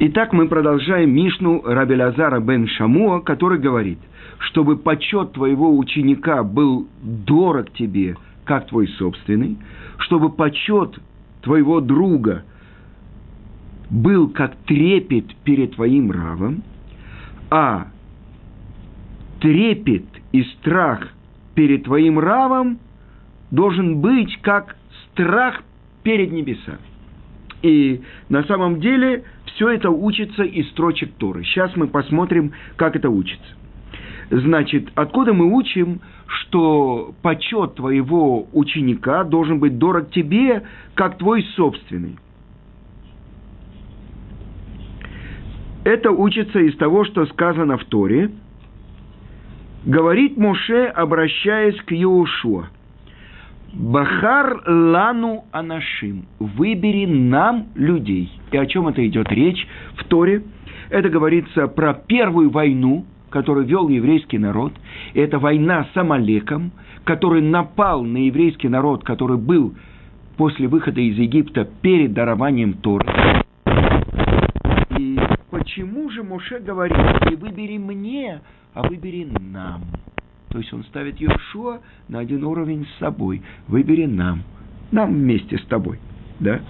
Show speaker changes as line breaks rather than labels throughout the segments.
Итак, мы продолжаем Мишну Раби Лазара бен Шамуа, который говорит, чтобы почет твоего ученика был дорог тебе, как твой собственный, чтобы почет твоего друга был как трепет перед твоим равом, а трепет и страх перед твоим равом должен быть как страх перед небесами. И на самом деле все это учится из строчек Торы. Сейчас мы посмотрим, как это учится. Значит, откуда мы учим, что почет твоего ученика должен быть дорог тебе, как твой собственный? Это учится из того, что сказано в Торе. Говорит Моше, обращаясь к Иошуа – Бахар лану анашим. Выбери нам людей. И о чем это идет речь в Торе? Это говорится про первую войну, которую вел еврейский народ. Это война с Амалеком, который напал на еврейский народ, который был после выхода из Египта перед дарованием Торы. И почему же Моше говорит, не выбери мне, а выбери нам? То есть он ставит Йошуа на один уровень с собой. Выбери нам. Нам вместе с тобой. Да?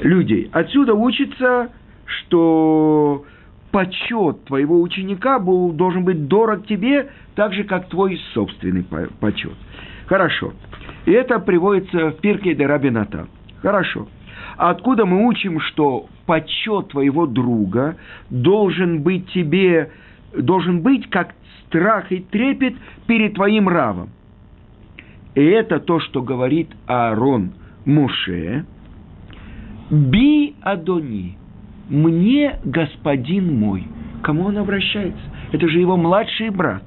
Людей. Отсюда учится, что почет твоего ученика был, должен быть дорог тебе, так же, как твой собственный почет. Хорошо. И это приводится в Пирке де Рабината. Хорошо. А откуда мы учим, что почет твоего друга должен быть тебе, должен быть как страх и трепет перед твоим равом. И это то, что говорит Аарон Муше. Би Адони, мне господин мой. Кому он обращается? Это же его младший брат.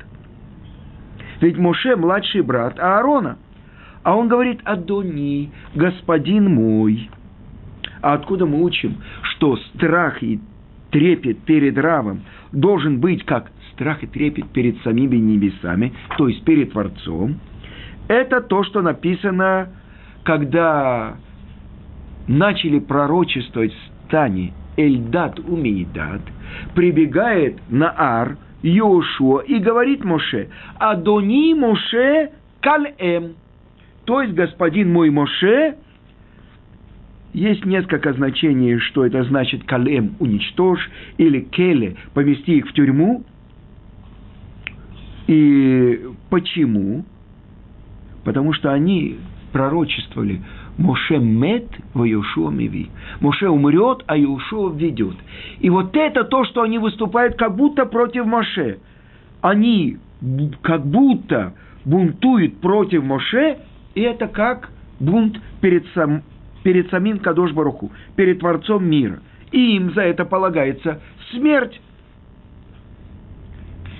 Ведь Моше младший брат Аарона. А он говорит Адони, господин мой. А откуда мы учим, что страх и трепет перед равом должен быть как страх и трепет перед самими небесами, то есть перед Творцом, это то, что написано, когда начали пророчествовать в стане Эльдат Умейдат, прибегает на Ар, Йошуа, и говорит Моше, Адони Моше Калем, то есть господин мой Моше, есть несколько значений, что это значит калем – уничтожь, или келе – помести их в тюрьму. И почему? Потому что они пророчествовали Моше мет в Иошуа миви. Моше умрет, а Иошуа ведет. И вот это то, что они выступают как будто против Моше. Они как будто бунтуют против Моше, и это как бунт перед, сам, перед самим Кадош Баруху, перед Творцом мира. И им за это полагается смерть.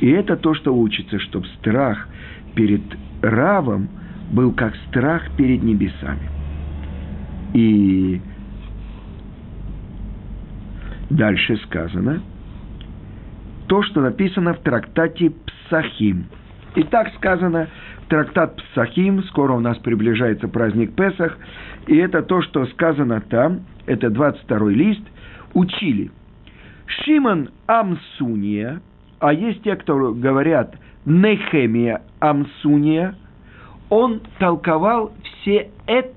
И это то, что учится, чтобы страх перед Равом был как страх перед небесами. И дальше сказано то, что написано в трактате Псахим. И так сказано трактат Псахим, скоро у нас приближается праздник Песах, и это то, что сказано там, это 22 лист, учили. Шимон Амсуния – а есть те, кто говорят Нехемия Амсуния, он толковал все эт,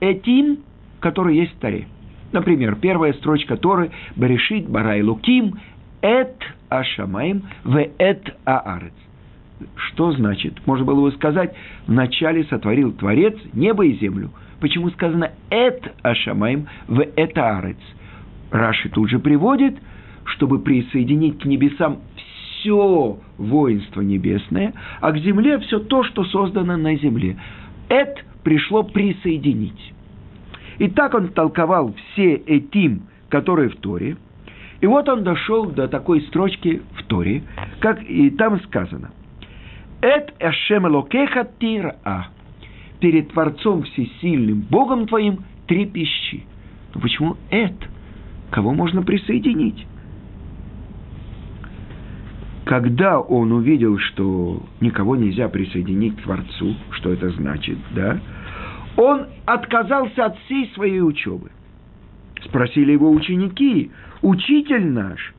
этим, которые есть в Таре. Например, первая строчка Торы «Берешит барай луким эт ашамаим в эт аарец». Что значит? Можно было бы сказать, вначале сотворил Творец небо и землю. Почему сказано «эт ашамаим в эт аарец»? Раши тут же приводит, чтобы присоединить к небесам все воинство небесное, а к земле все то, что создано на земле. Это пришло присоединить. И так он толковал все этим, которые в Торе. И вот он дошел до такой строчки в Торе, как и там сказано. Эт эшем локеха тира. Перед Творцом Всесильным, Богом твоим, трепещи. Но почему эт? Кого можно присоединить? Когда он увидел, что никого нельзя присоединить к Творцу, что это значит, да, он отказался от всей своей учебы. Спросили его ученики, учитель наш,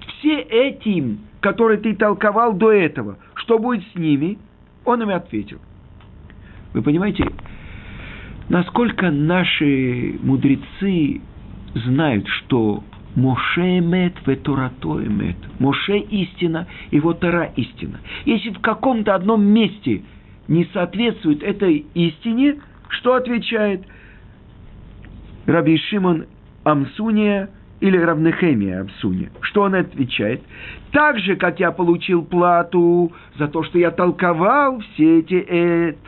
все этим, которые ты толковал до этого, что будет с ними? Он им ответил. Вы понимаете, насколько наши мудрецы знают, что Моше эмет, ветурато эмет. Моше истина, его Тора истина. Если в каком-то одном месте не соответствует этой истине, что отвечает Раби Шимон Амсуния или Равнехемия Амсуния? Что он отвечает? Так же, как я получил плату за то, что я толковал все эти эт,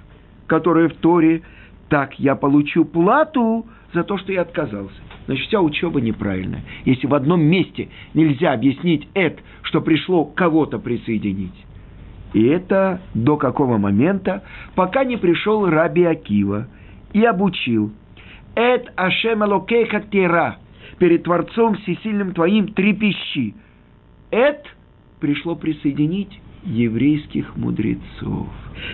которые в Торе, так я получу плату за то, что я отказался значит вся учеба неправильная. Если в одном месте нельзя объяснить это, что пришло кого-то присоединить. И это до какого момента, пока не пришел Раби Акива и обучил. Эт Ашем Алокейха Тера. Перед Творцом Всесильным твоим трепещи. Эт пришло присоединить еврейских мудрецов.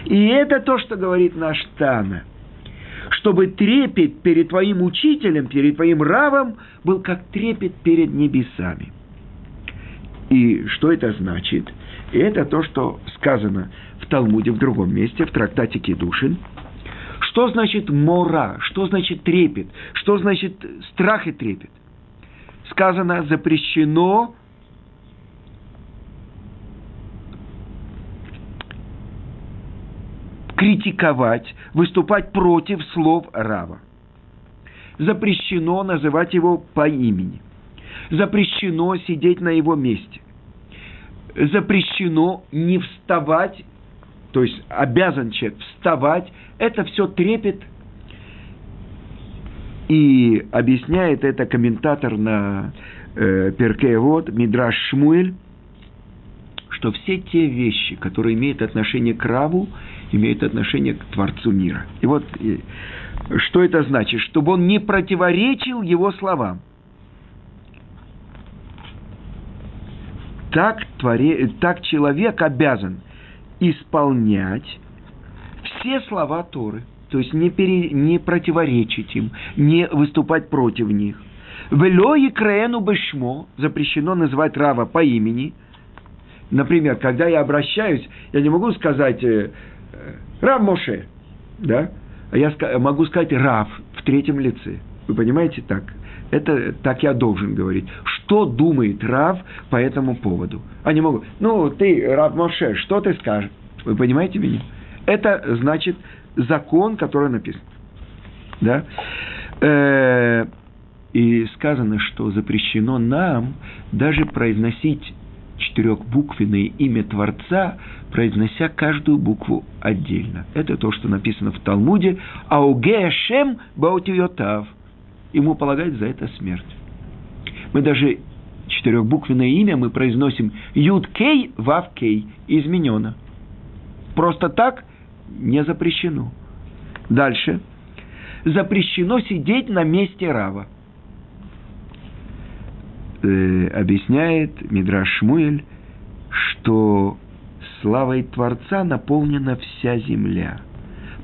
И это то, что говорит наш Тана – чтобы трепет перед твоим учителем, перед твоим равом был как трепет перед небесами. И что это значит? Это то, что сказано в Талмуде в другом месте, в трактате Кедушин. Что значит мора? Что значит трепет? Что значит страх и трепет? Сказано, запрещено критиковать, выступать против слов Рава. Запрещено называть его по имени. Запрещено сидеть на его месте. Запрещено не вставать, то есть обязан человек вставать. Это все трепет. И объясняет это комментатор на э, Перкеевод Мидраш Шмуэль, что все те вещи, которые имеют отношение к Раву, имеет отношение к Творцу мира. И вот что это значит? Чтобы он не противоречил его словам. Так, творе, так человек обязан исполнять все слова Торы, то есть не, пере, не противоречить им, не выступать против них. Вело и краену бешмо запрещено называть Рава по имени. Например, когда я обращаюсь, я не могу сказать э, Рав Моше, да? А я могу сказать Рав в третьем лице. Вы понимаете так? Это так я должен говорить. Что думает Рав по этому поводу? Они могут, ну, ты, Рав Моше, что ты скажешь? Вы понимаете меня? Это значит закон, который написан. Да? Э, и сказано, что запрещено нам даже произносить четырехбуквенное имя Творца, произнося каждую букву отдельно. Это то, что написано в Талмуде. Аугешем баутиотав. Ему полагать за это смерть. Мы даже четырехбуквенное имя мы произносим Юд Кей Вав Кей. Изменено. Просто так не запрещено. Дальше. Запрещено сидеть на месте Рава э, объясняет Мидраш Шмуэль, что славой Творца наполнена вся земля.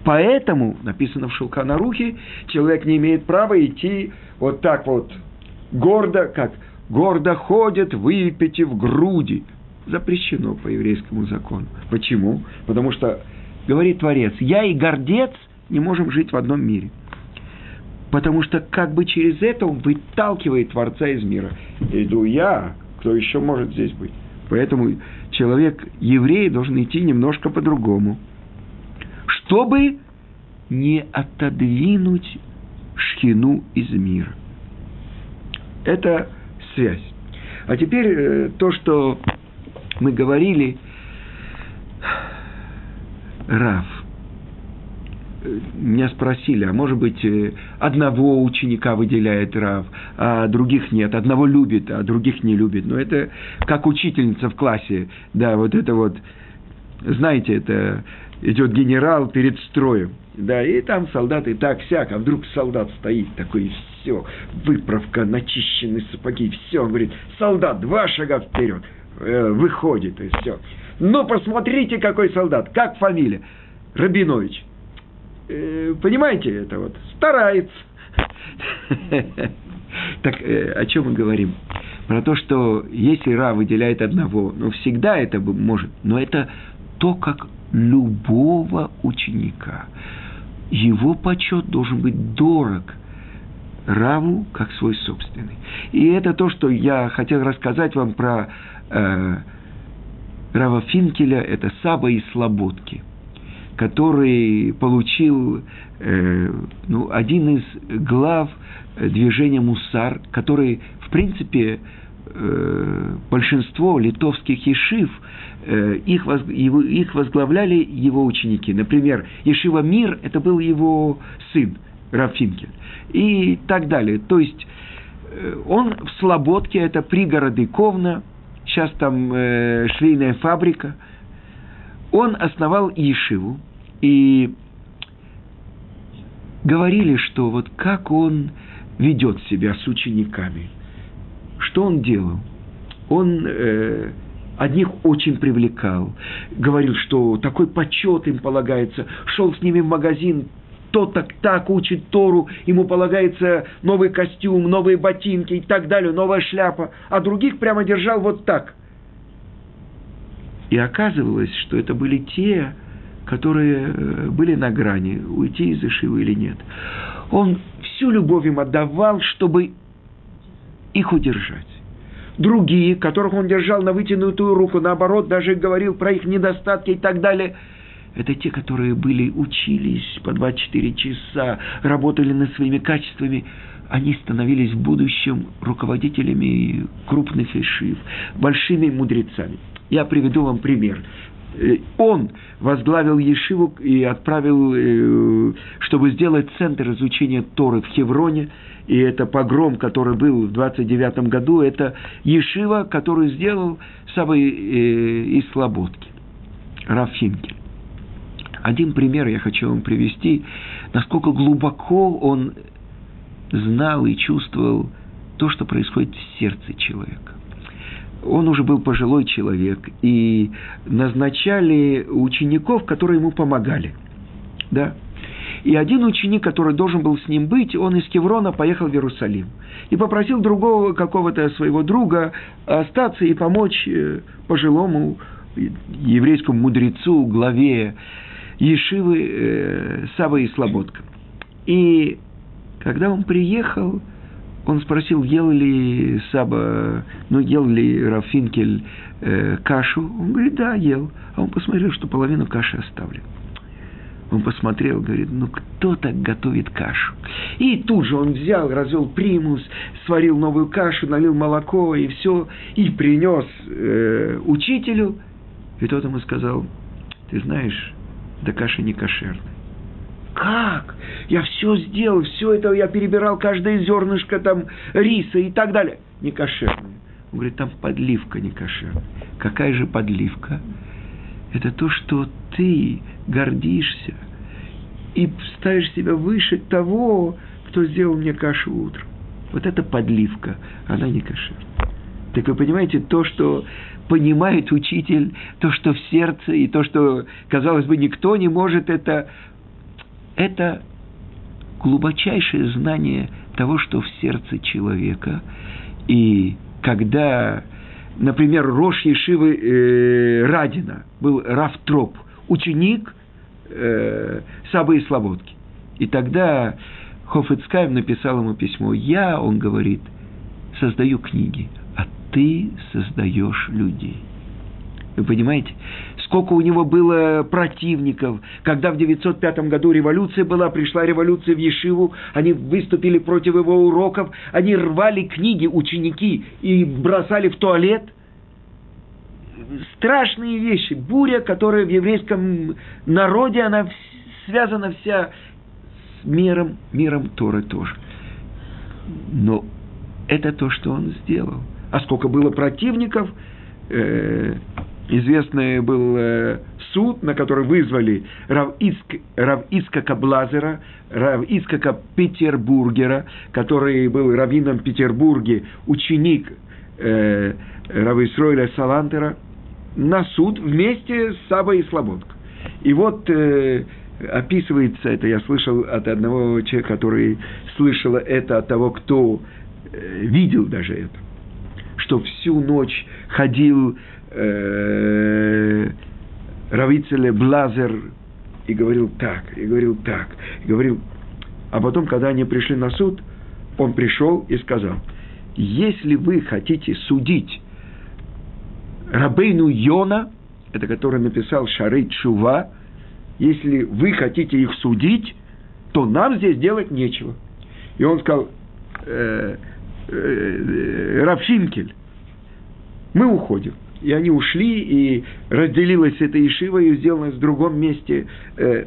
Поэтому, написано в Шелканарухе, человек не имеет права идти вот так вот гордо, как гордо ходят, выпитив груди. Запрещено по еврейскому закону. Почему? Потому что, говорит Творец, я и гордец не можем жить в одном мире – потому что как бы через это он выталкивает Творца из мира. Иду я, кто еще может здесь быть? Поэтому человек, еврей, должен идти немножко по-другому, чтобы не отодвинуть шхину из мира. Это связь. А теперь э, то, что мы говорили, Рав меня спросили, а может быть, э, одного ученика выделяет Рав, а других нет, одного любит, а других не любит. Но это как учительница в классе, да, вот это вот, знаете, это идет генерал перед строем, да, и там солдаты так сяк, а вдруг солдат стоит такой, все, выправка, начищенные сапоги, все, говорит, солдат, два шага вперед, э, выходит, и все. Но посмотрите, какой солдат, как фамилия, Рабинович. Э, понимаете, это вот старается. Так э, о чем мы говорим? про то, что если Ра выделяет одного, ну, всегда это может, но это то, как любого ученика. Его почет должен быть дорог Раву, как свой собственный. И это то, что я хотел рассказать вам про э, Рава Финкеля, это Саба и Слободки, который получил э, ну, один из глав движения Мусар, который, в принципе, э, большинство литовских ешив, э, их, воз, его, их возглавляли его ученики. Например, Ешива Мир – это был его сын, Рафинкель, и так далее. То есть, э, он в Слободке, это пригороды Ковна, сейчас там э, швейная фабрика, он основал Ешиву, и говорили, что вот как он ведет себя с учениками. Что он делал? Он э, одних очень привлекал, говорил, что такой почет им полагается, шел с ними в магазин, тот так так учит Тору, ему полагается новый костюм, новые ботинки и так далее, новая шляпа, а других прямо держал вот так. И оказывалось, что это были те, которые э, были на грани, уйти из Ишивы или нет. Он всю любовь им отдавал, чтобы их удержать. Другие, которых он держал на вытянутую руку, наоборот, даже говорил про их недостатки и так далее, это те, которые были, учились по 24 часа, работали над своими качествами, они становились в будущем руководителями крупных ишив, большими мудрецами. Я приведу вам пример. Э, он возглавил Ешиву и отправил, э, чтобы сделать центр изучения Торы в Хевроне. И это погром, который был в 29 году, это Ешива, которую сделал Савой э, из Слободки, Рафинкель. Один пример я хочу вам привести, насколько глубоко он знал и чувствовал то, что происходит в сердце человека он уже был пожилой человек, и назначали учеников, которые ему помогали. Да? И один ученик, который должен был с ним быть, он из Кеврона поехал в Иерусалим. И попросил другого какого-то своего друга остаться и помочь э, пожилому еврейскому мудрецу, главе Ешивы э, Савы и Слободка. И когда он приехал, он спросил, ел ли Саба, ну, ел ли Рафинкель э, кашу. Он говорит, да, ел. А он посмотрел, что половину каши оставлен. Он посмотрел, говорит, ну кто так готовит кашу? И тут же он взял, развел примус, сварил новую кашу, налил молоко и все, и принес э, учителю. И тот ему сказал, ты знаешь, да каша не кошерная. Как? Я все сделал, все это я перебирал, каждое зернышко там риса и так далее. Не. Он говорит, там подливка не кошерная. Какая же подливка? Это то, что ты гордишься и ставишь себя выше того, кто сделал мне кашу утром. Вот это подливка, она не кошерная. Так вы понимаете, то, что понимает учитель, то, что в сердце, и то, что, казалось бы, никто не может это это глубочайшее знание того, что в сердце человека. И когда, например, Рош Ешивы э, Радина был Рафтроп, ученик э, Сабы и Слободки. И тогда Хофицкаев написал ему письмо. Я, он говорит, создаю книги, а ты создаешь людей. Вы понимаете? Сколько у него было противников. Когда в 905 году революция была, пришла революция в Ешиву, они выступили против его уроков, они рвали книги, ученики, и бросали в туалет. Страшные вещи. Буря, которая в еврейском народе, она связана вся с миром, миром Торы тоже. Но это то, что он сделал. А сколько было противников, э, известный был э, суд, на который вызвали Рав, Иск, Рав Искака Блазера, Рав Искака Петербургера, который был раввином Петербурге, ученик э, Рава Исроиля Салантера, на суд вместе с Сабой и Слободко. И вот э, описывается это, я слышал от одного человека, который слышал это от того, кто э, видел даже это что всю ночь ходил э, Равицеле Блазер и говорил так, и говорил так, и говорил. А потом, когда они пришли на суд, он пришел и сказал, если вы хотите судить Рабейну Йона, это который написал Шары Чува, если вы хотите их судить, то нам здесь делать нечего. И он сказал, э, э, Равшинкель, мы уходим. И они ушли, и разделилась эта Ишива, и сделалась в другом месте. Э,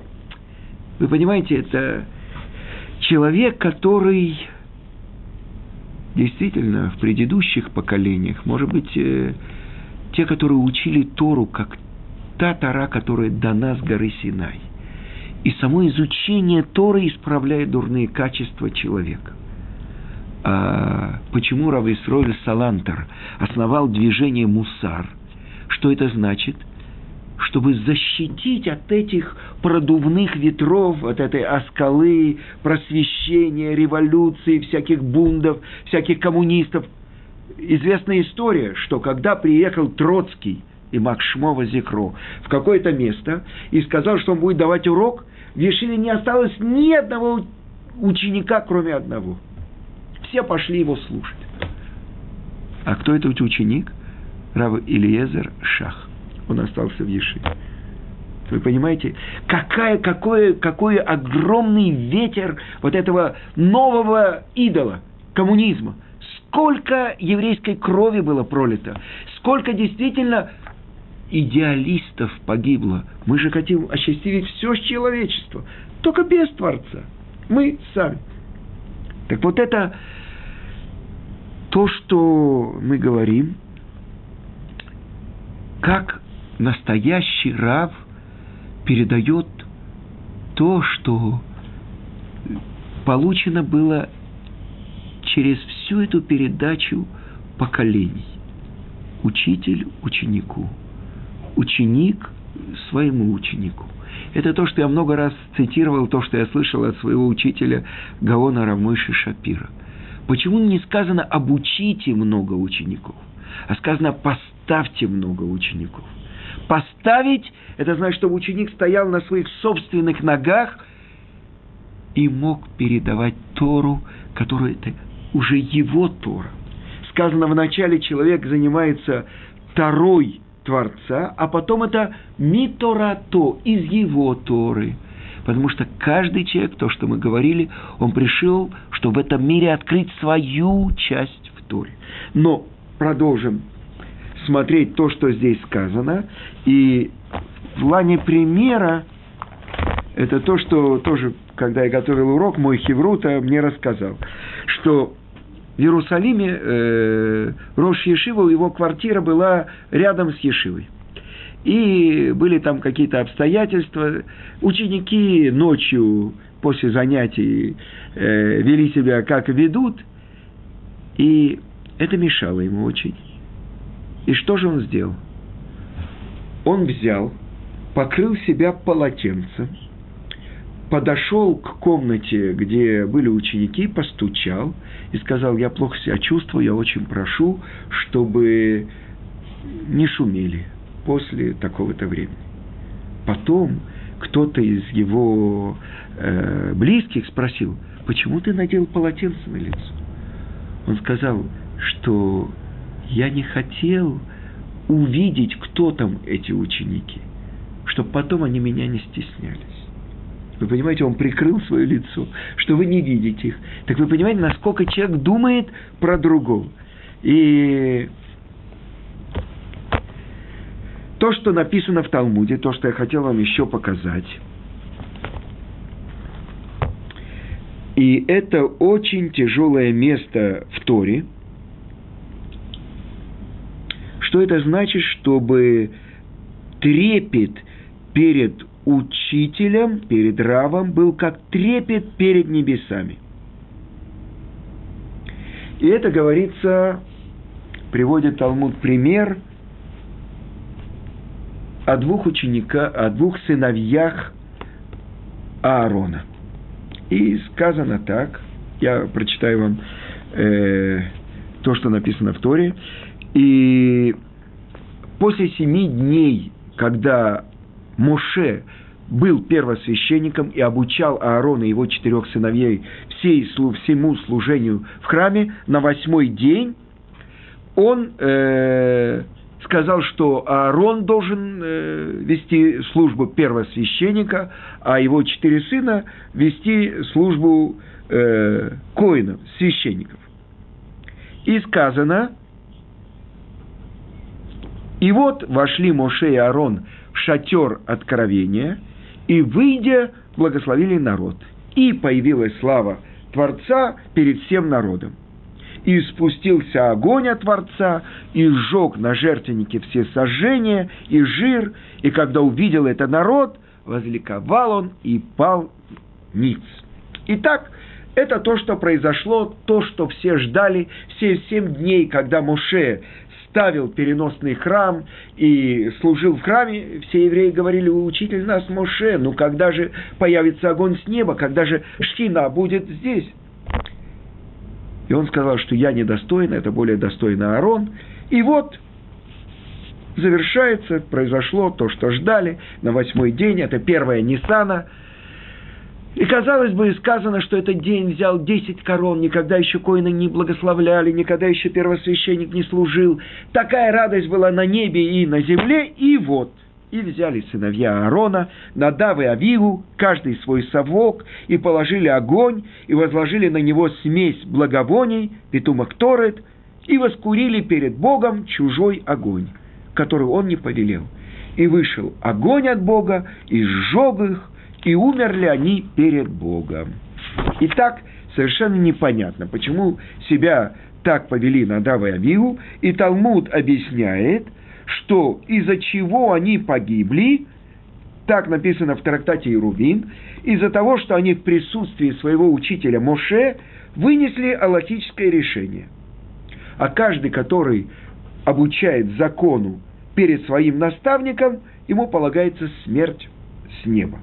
вы понимаете, это человек, который действительно в предыдущих поколениях, может быть, э, те, которые учили Тору, как та Тора, которая дана с горы Синай. И само изучение Торы исправляет дурные качества человека. А почему Рав Исроиль Салантер основал движение Мусар? Что это значит? Чтобы защитить от этих продувных ветров, от этой оскалы, просвещения, революции, всяких бундов, всяких коммунистов. Известная история, что когда приехал Троцкий и Макшмова Зикро в какое-то место и сказал, что он будет давать урок, в Ешиве не осталось ни одного ученика, кроме одного – все пошли его слушать. А кто этот ученик? Рав Ильезер Шах. Он остался в Ешиве. Вы понимаете, какая, какой, какой огромный ветер вот этого нового идола, коммунизма. Сколько еврейской крови было пролито, сколько действительно идеалистов погибло. Мы же хотим осчастливить все человечество, только без Творца. Мы сами. Так вот это то, что мы говорим, как настоящий рав передает то, что получено было через всю эту передачу поколений. Учитель ученику, ученик своему ученику. Это то, что я много раз цитировал, то, что я слышал от своего учителя Гаона Рамыши Шапира – Почему не сказано «обучите много учеников», а сказано «поставьте много учеников»? Поставить – это значит, чтобы ученик стоял на своих собственных ногах и мог передавать Тору, которая это уже его Тора. Сказано вначале человек занимается Торой Творца, а потом это Миторато из его Торы – Потому что каждый человек, то, что мы говорили, он пришел, чтобы в этом мире открыть свою часть в Торе. Но продолжим смотреть то, что здесь сказано. И в плане примера, это то, что тоже, когда я готовил урок, мой Хеврута мне рассказал, что в Иерусалиме э, Рош Ешива, его квартира была рядом с Ешивой и были там какие-то обстоятельства. Ученики ночью после занятий э, вели себя как ведут, и это мешало ему очень. И что же он сделал? Он взял, покрыл себя полотенцем, подошел к комнате, где были ученики, постучал и сказал, я плохо себя чувствую, я очень прошу, чтобы не шумели после такого-то времени. Потом кто-то из его э, близких спросил, почему ты надел полотенце на лицо? Он сказал, что я не хотел увидеть, кто там эти ученики, чтобы потом они меня не стеснялись. Вы понимаете, он прикрыл свое лицо, что вы не видите их. Так вы понимаете, насколько человек думает про другого. И то, что написано в Талмуде, то, что я хотел вам еще показать. И это очень тяжелое место в Торе. Что это значит, чтобы трепет перед учителем, перед равом был как трепет перед небесами. И это говорится, приводит Талмуд пример – о двух учениках, о двух сыновьях Аарона. И сказано так, я прочитаю вам э, то, что написано в Торе. И после семи дней, когда Моше был первосвященником и обучал Аарона и его четырех сыновей всей, всему служению в храме, на восьмой день он э, сказал, что Аарон должен э, вести службу первосвященника, а его четыре сына вести службу э, коинов, священников. И сказано, и вот вошли Моше и Аарон в шатер откровения, и, выйдя, благословили народ. И появилась слава Творца перед всем народом и спустился огонь от Творца, и сжег на жертвеннике все сожжения и жир, и когда увидел это народ, возликовал он и пал ниц. Итак, это то, что произошло, то, что все ждали, все семь дней, когда Моше ставил переносный храм и служил в храме, все евреи говорили, учитель нас Моше, ну когда же появится огонь с неба, когда же Шхина будет здесь? И он сказал, что я недостоин, это более достойный Аарон. И вот завершается, произошло то, что ждали на восьмой день, это первая Ниссана. И, казалось бы, сказано, что этот день взял десять корон, никогда еще коины не благословляли, никогда еще первосвященник не служил. Такая радость была на небе и на земле, и вот – и взяли сыновья Аарона, Надав и Авигу, каждый свой совок, и положили огонь, и возложили на него смесь благовоний, петумок Торет, и воскурили перед Богом чужой огонь, который он не повелел. И вышел огонь от Бога, и сжег их, и умерли они перед Богом. Итак, совершенно непонятно, почему себя так повели Надав и Авигу, и Талмуд объясняет – что из-за чего они погибли, так написано в трактате Ирувин, из-за того, что они в присутствии своего учителя Моше вынесли аллахическое решение. А каждый, который обучает закону перед своим наставником, ему полагается смерть с неба.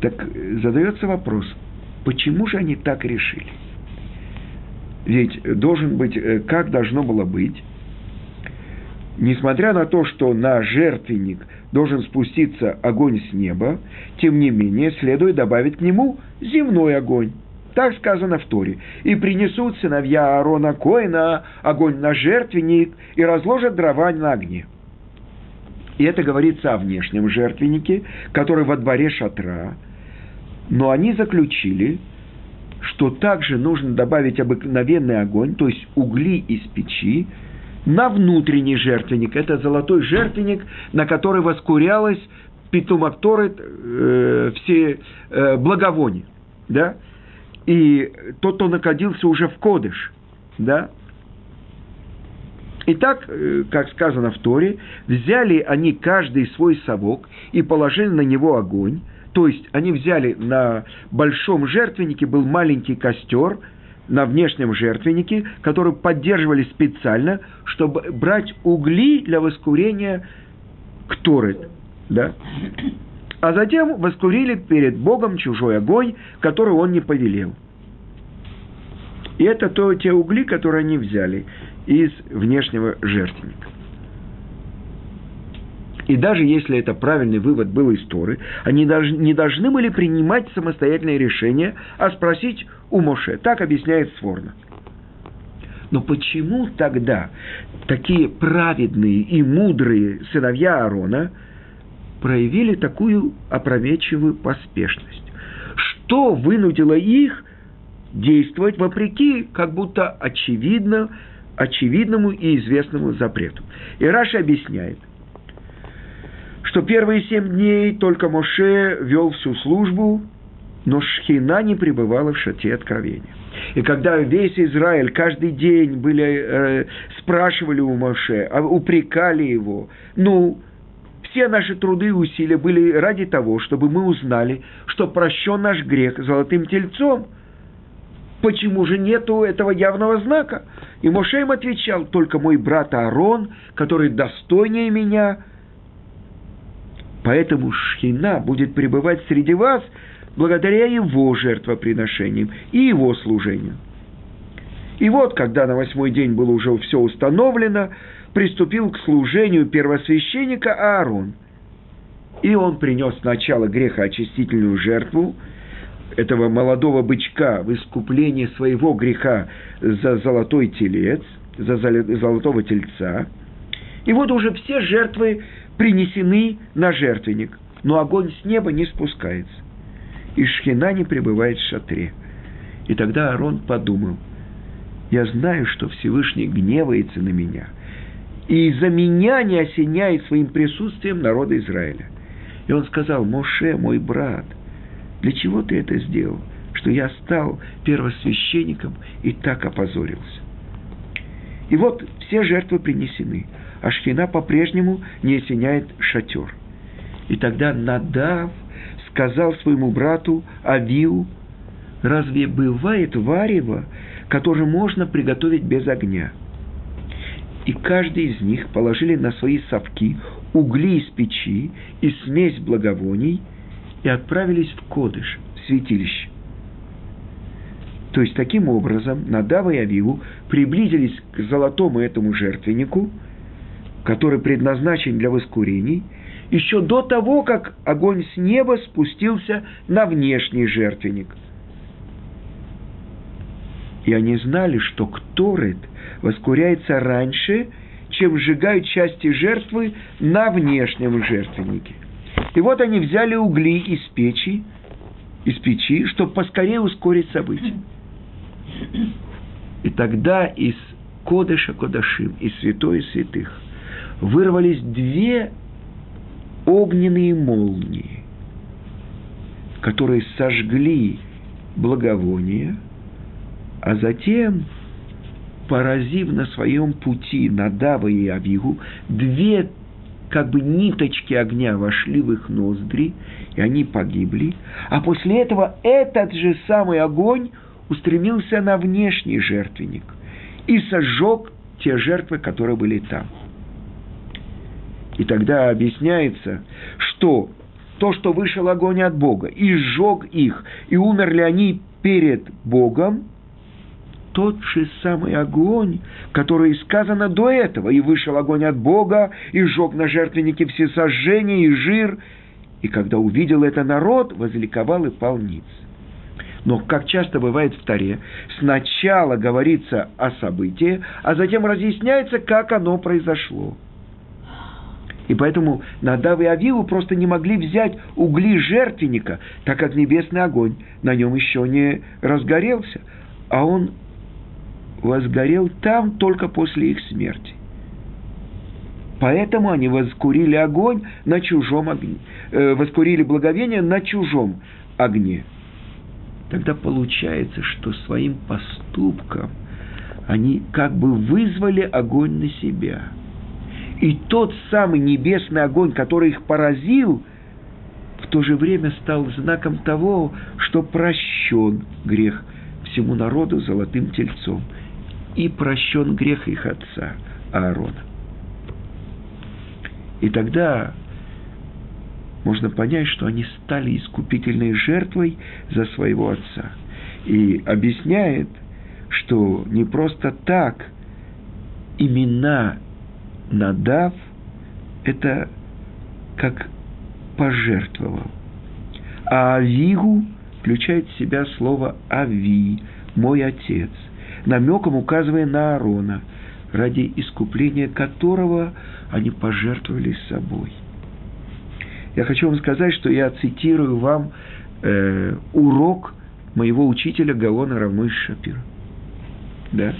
Так э, задается вопрос, почему же они так решили? Ведь должен быть, э, как должно было быть, несмотря на то, что на жертвенник должен спуститься огонь с неба, тем не менее следует добавить к нему земной огонь. Так сказано в Торе. «И принесут сыновья Аарона Коина огонь на жертвенник и разложат дрова на огне». И это говорится о внешнем жертвеннике, который во дворе шатра. Но они заключили, что также нужно добавить обыкновенный огонь, то есть угли из печи, на внутренний жертвенник. Это золотой жертвенник, на который воскурялось питумакторы э, все э, благовония. Да? И тот, кто находился уже в Кодыш. Да? Итак, э, как сказано в Торе, взяли они каждый свой совок и положили на него огонь. То есть они взяли на большом жертвеннике был маленький костер – на внешнем жертвеннике, который поддерживали специально, чтобы брать угли для воскурения кторет. Да? А затем воскурили перед Богом чужой огонь, который он не повелел. И это то, те угли, которые они взяли из внешнего жертвенника. И даже если это правильный вывод был из Торы, они даже не должны были принимать самостоятельное решение, а спросить у Моше. Так объясняет Сворна. Но почему тогда такие праведные и мудрые сыновья Аарона проявили такую опрометчивую поспешность? Что вынудило их действовать вопреки как будто очевидно, очевидному и известному запрету? И Раша объясняет, что первые семь дней только Моше вел всю службу, но Шхина не пребывала в шате откровения. И когда весь Израиль каждый день были, э, спрашивали у Моше, а упрекали его, ну, все наши труды и усилия были ради того, чтобы мы узнали, что прощен наш грех золотым тельцом. Почему же нету этого явного знака? И Моше им отвечал, только мой брат Аарон, который достойнее меня, Поэтому Шхина будет пребывать среди вас благодаря его жертвоприношениям и его служению. И вот, когда на восьмой день было уже все установлено, приступил к служению первосвященника Аарон. И он принес сначала грехоочистительную жертву, этого молодого бычка в искупление своего греха за золотой телец, за золотого тельца. И вот уже все жертвы принесены на жертвенник, но огонь с неба не спускается. И шхина не пребывает в шатре. И тогда Аарон подумал, я знаю, что Всевышний гневается на меня, и из-за меня не осеняет своим присутствием народа Израиля. И он сказал, Моше, мой брат, для чего ты это сделал? Что я стал первосвященником и так опозорился. И вот все жертвы принесены, а Шхина по-прежнему не осеняет шатер. И тогда Надав сказал своему брату Авиу, разве бывает варево, которое можно приготовить без огня? И каждый из них положили на свои совки угли из печи и смесь благовоний и отправились в Кодыш, в святилище. То есть, таким образом, Надава и Авиву приблизились к золотому этому жертвеннику, который предназначен для воскурений, еще до того, как огонь с неба спустился на внешний жертвенник. И они знали, что Кторет воскуряется раньше, чем сжигают части жертвы на внешнем жертвеннике. И вот они взяли угли из печи, из печи, чтобы поскорее ускорить события. И тогда из Кодыша Кодашим, из Святой Святых, вырвались две огненные молнии, которые сожгли благовоние, а затем, поразив на своем пути Надава и Авигу, две как бы ниточки огня вошли в их ноздри, и они погибли. А после этого этот же самый огонь устремился на внешний жертвенник и сожег те жертвы, которые были там. И тогда объясняется, что то, что вышел огонь от Бога, и сжег их, и умерли они перед Богом, тот же самый огонь, который сказано до этого, и вышел огонь от Бога, и сжег на жертвеннике все сожжения и жир, и когда увидел это народ, возликовал и пал ниц. Но, как часто бывает в Таре, сначала говорится о событии, а затем разъясняется, как оно произошло. И поэтому Надав и Авилу просто не могли взять угли жертвенника, так как небесный огонь на нем еще не разгорелся, а он возгорел там только после их смерти. Поэтому они воскурили огонь на чужом огне, э, воскурили благовение на чужом огне. Тогда получается, что своим поступком они как бы вызвали огонь на себя. И тот самый небесный огонь, который их поразил, в то же время стал знаком того, что прощен грех всему народу золотым тельцом – и прощен грех их отца Аарона. И тогда можно понять, что они стали искупительной жертвой за своего отца. И объясняет, что не просто так имена Надав – это как пожертвовал. А Авигу включает в себя слово «ави», «мой отец» намеком указывая на Аарона, ради искупления которого они пожертвовали собой. Я хочу вам сказать, что я цитирую вам э, урок моего учителя Гаона Равмыш Шапира. Да?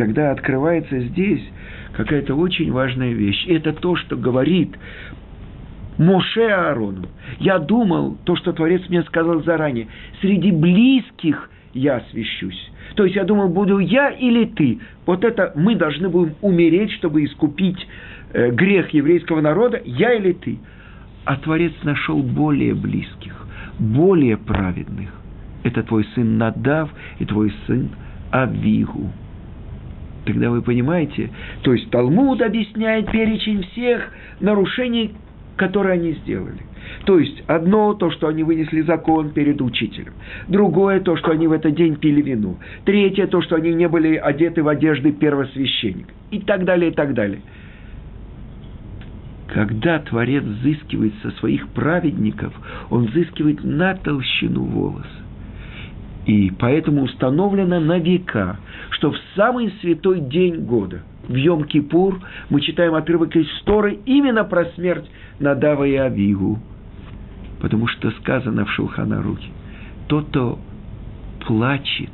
Тогда открывается здесь какая-то очень важная вещь. Это то, что говорит Моше Аарону. Я думал, то, что Творец мне сказал заранее, среди близких я освящусь. То есть я думал, буду я или ты. Вот это мы должны будем умереть, чтобы искупить э, грех еврейского народа, я или ты. А Творец нашел более близких, более праведных. Это твой сын Надав и твой сын Авигу. Тогда вы понимаете, то есть Талмуд объясняет перечень всех нарушений которые они сделали. То есть, одно то, что они вынесли закон перед учителем. Другое то, что они в этот день пили вино. Третье то, что они не были одеты в одежды первосвященника. И так далее, и так далее. Когда Творец взыскивает со своих праведников, он взыскивает на толщину волоса. И поэтому установлено на века, что в самый святой день года, в Йом-Кипур, мы читаем отрывок из Торы именно про смерть Надава и Авигу. Потому что сказано в Шулханарухе, тот, кто плачет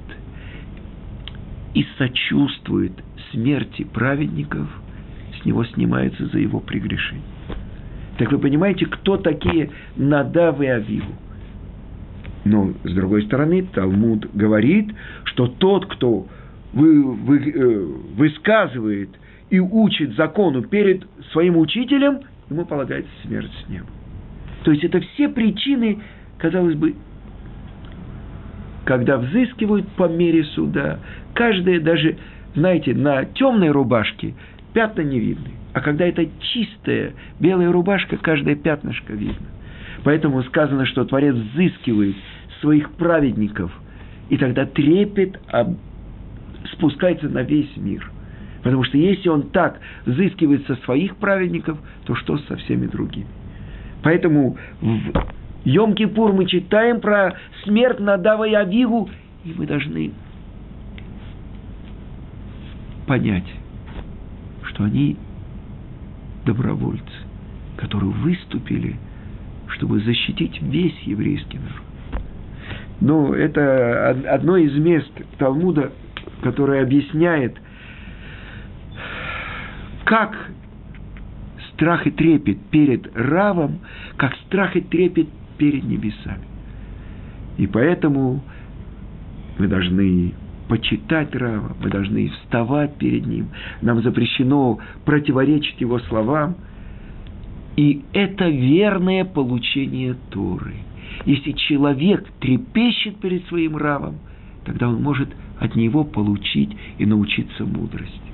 и сочувствует смерти праведников, с него снимается за его прегрешение. Так вы понимаете, кто такие Надав и Авигу? Но, с другой стороны, Талмуд говорит, что тот, кто вы, вы, э, высказывает и учит закону перед своим учителем, ему полагается смерть с неба. То есть это все причины, казалось бы, когда взыскивают по мере суда. Каждая даже, знаете, на темной рубашке пятна не видны. А когда это чистая белая рубашка, каждое пятнышко видно. Поэтому сказано, что Творец взыскивает своих праведников, и тогда трепет спускается на весь мир. Потому что если он так взыскивает со своих праведников, то что со всеми другими? Поэтому в Йом-Кипур мы читаем про смерть Надава и Авигу, и мы должны понять, что они добровольцы, которые выступили, чтобы защитить весь еврейский народ. Ну, это одно из мест Талмуда, которое объясняет, как страх и трепет перед Равом, как страх и трепет перед небесами. И поэтому мы должны почитать Рава, мы должны вставать перед ним. Нам запрещено противоречить его словам. И это верное получение Торы – если человек трепещет перед своим равом, тогда он может от него получить и научиться мудрости.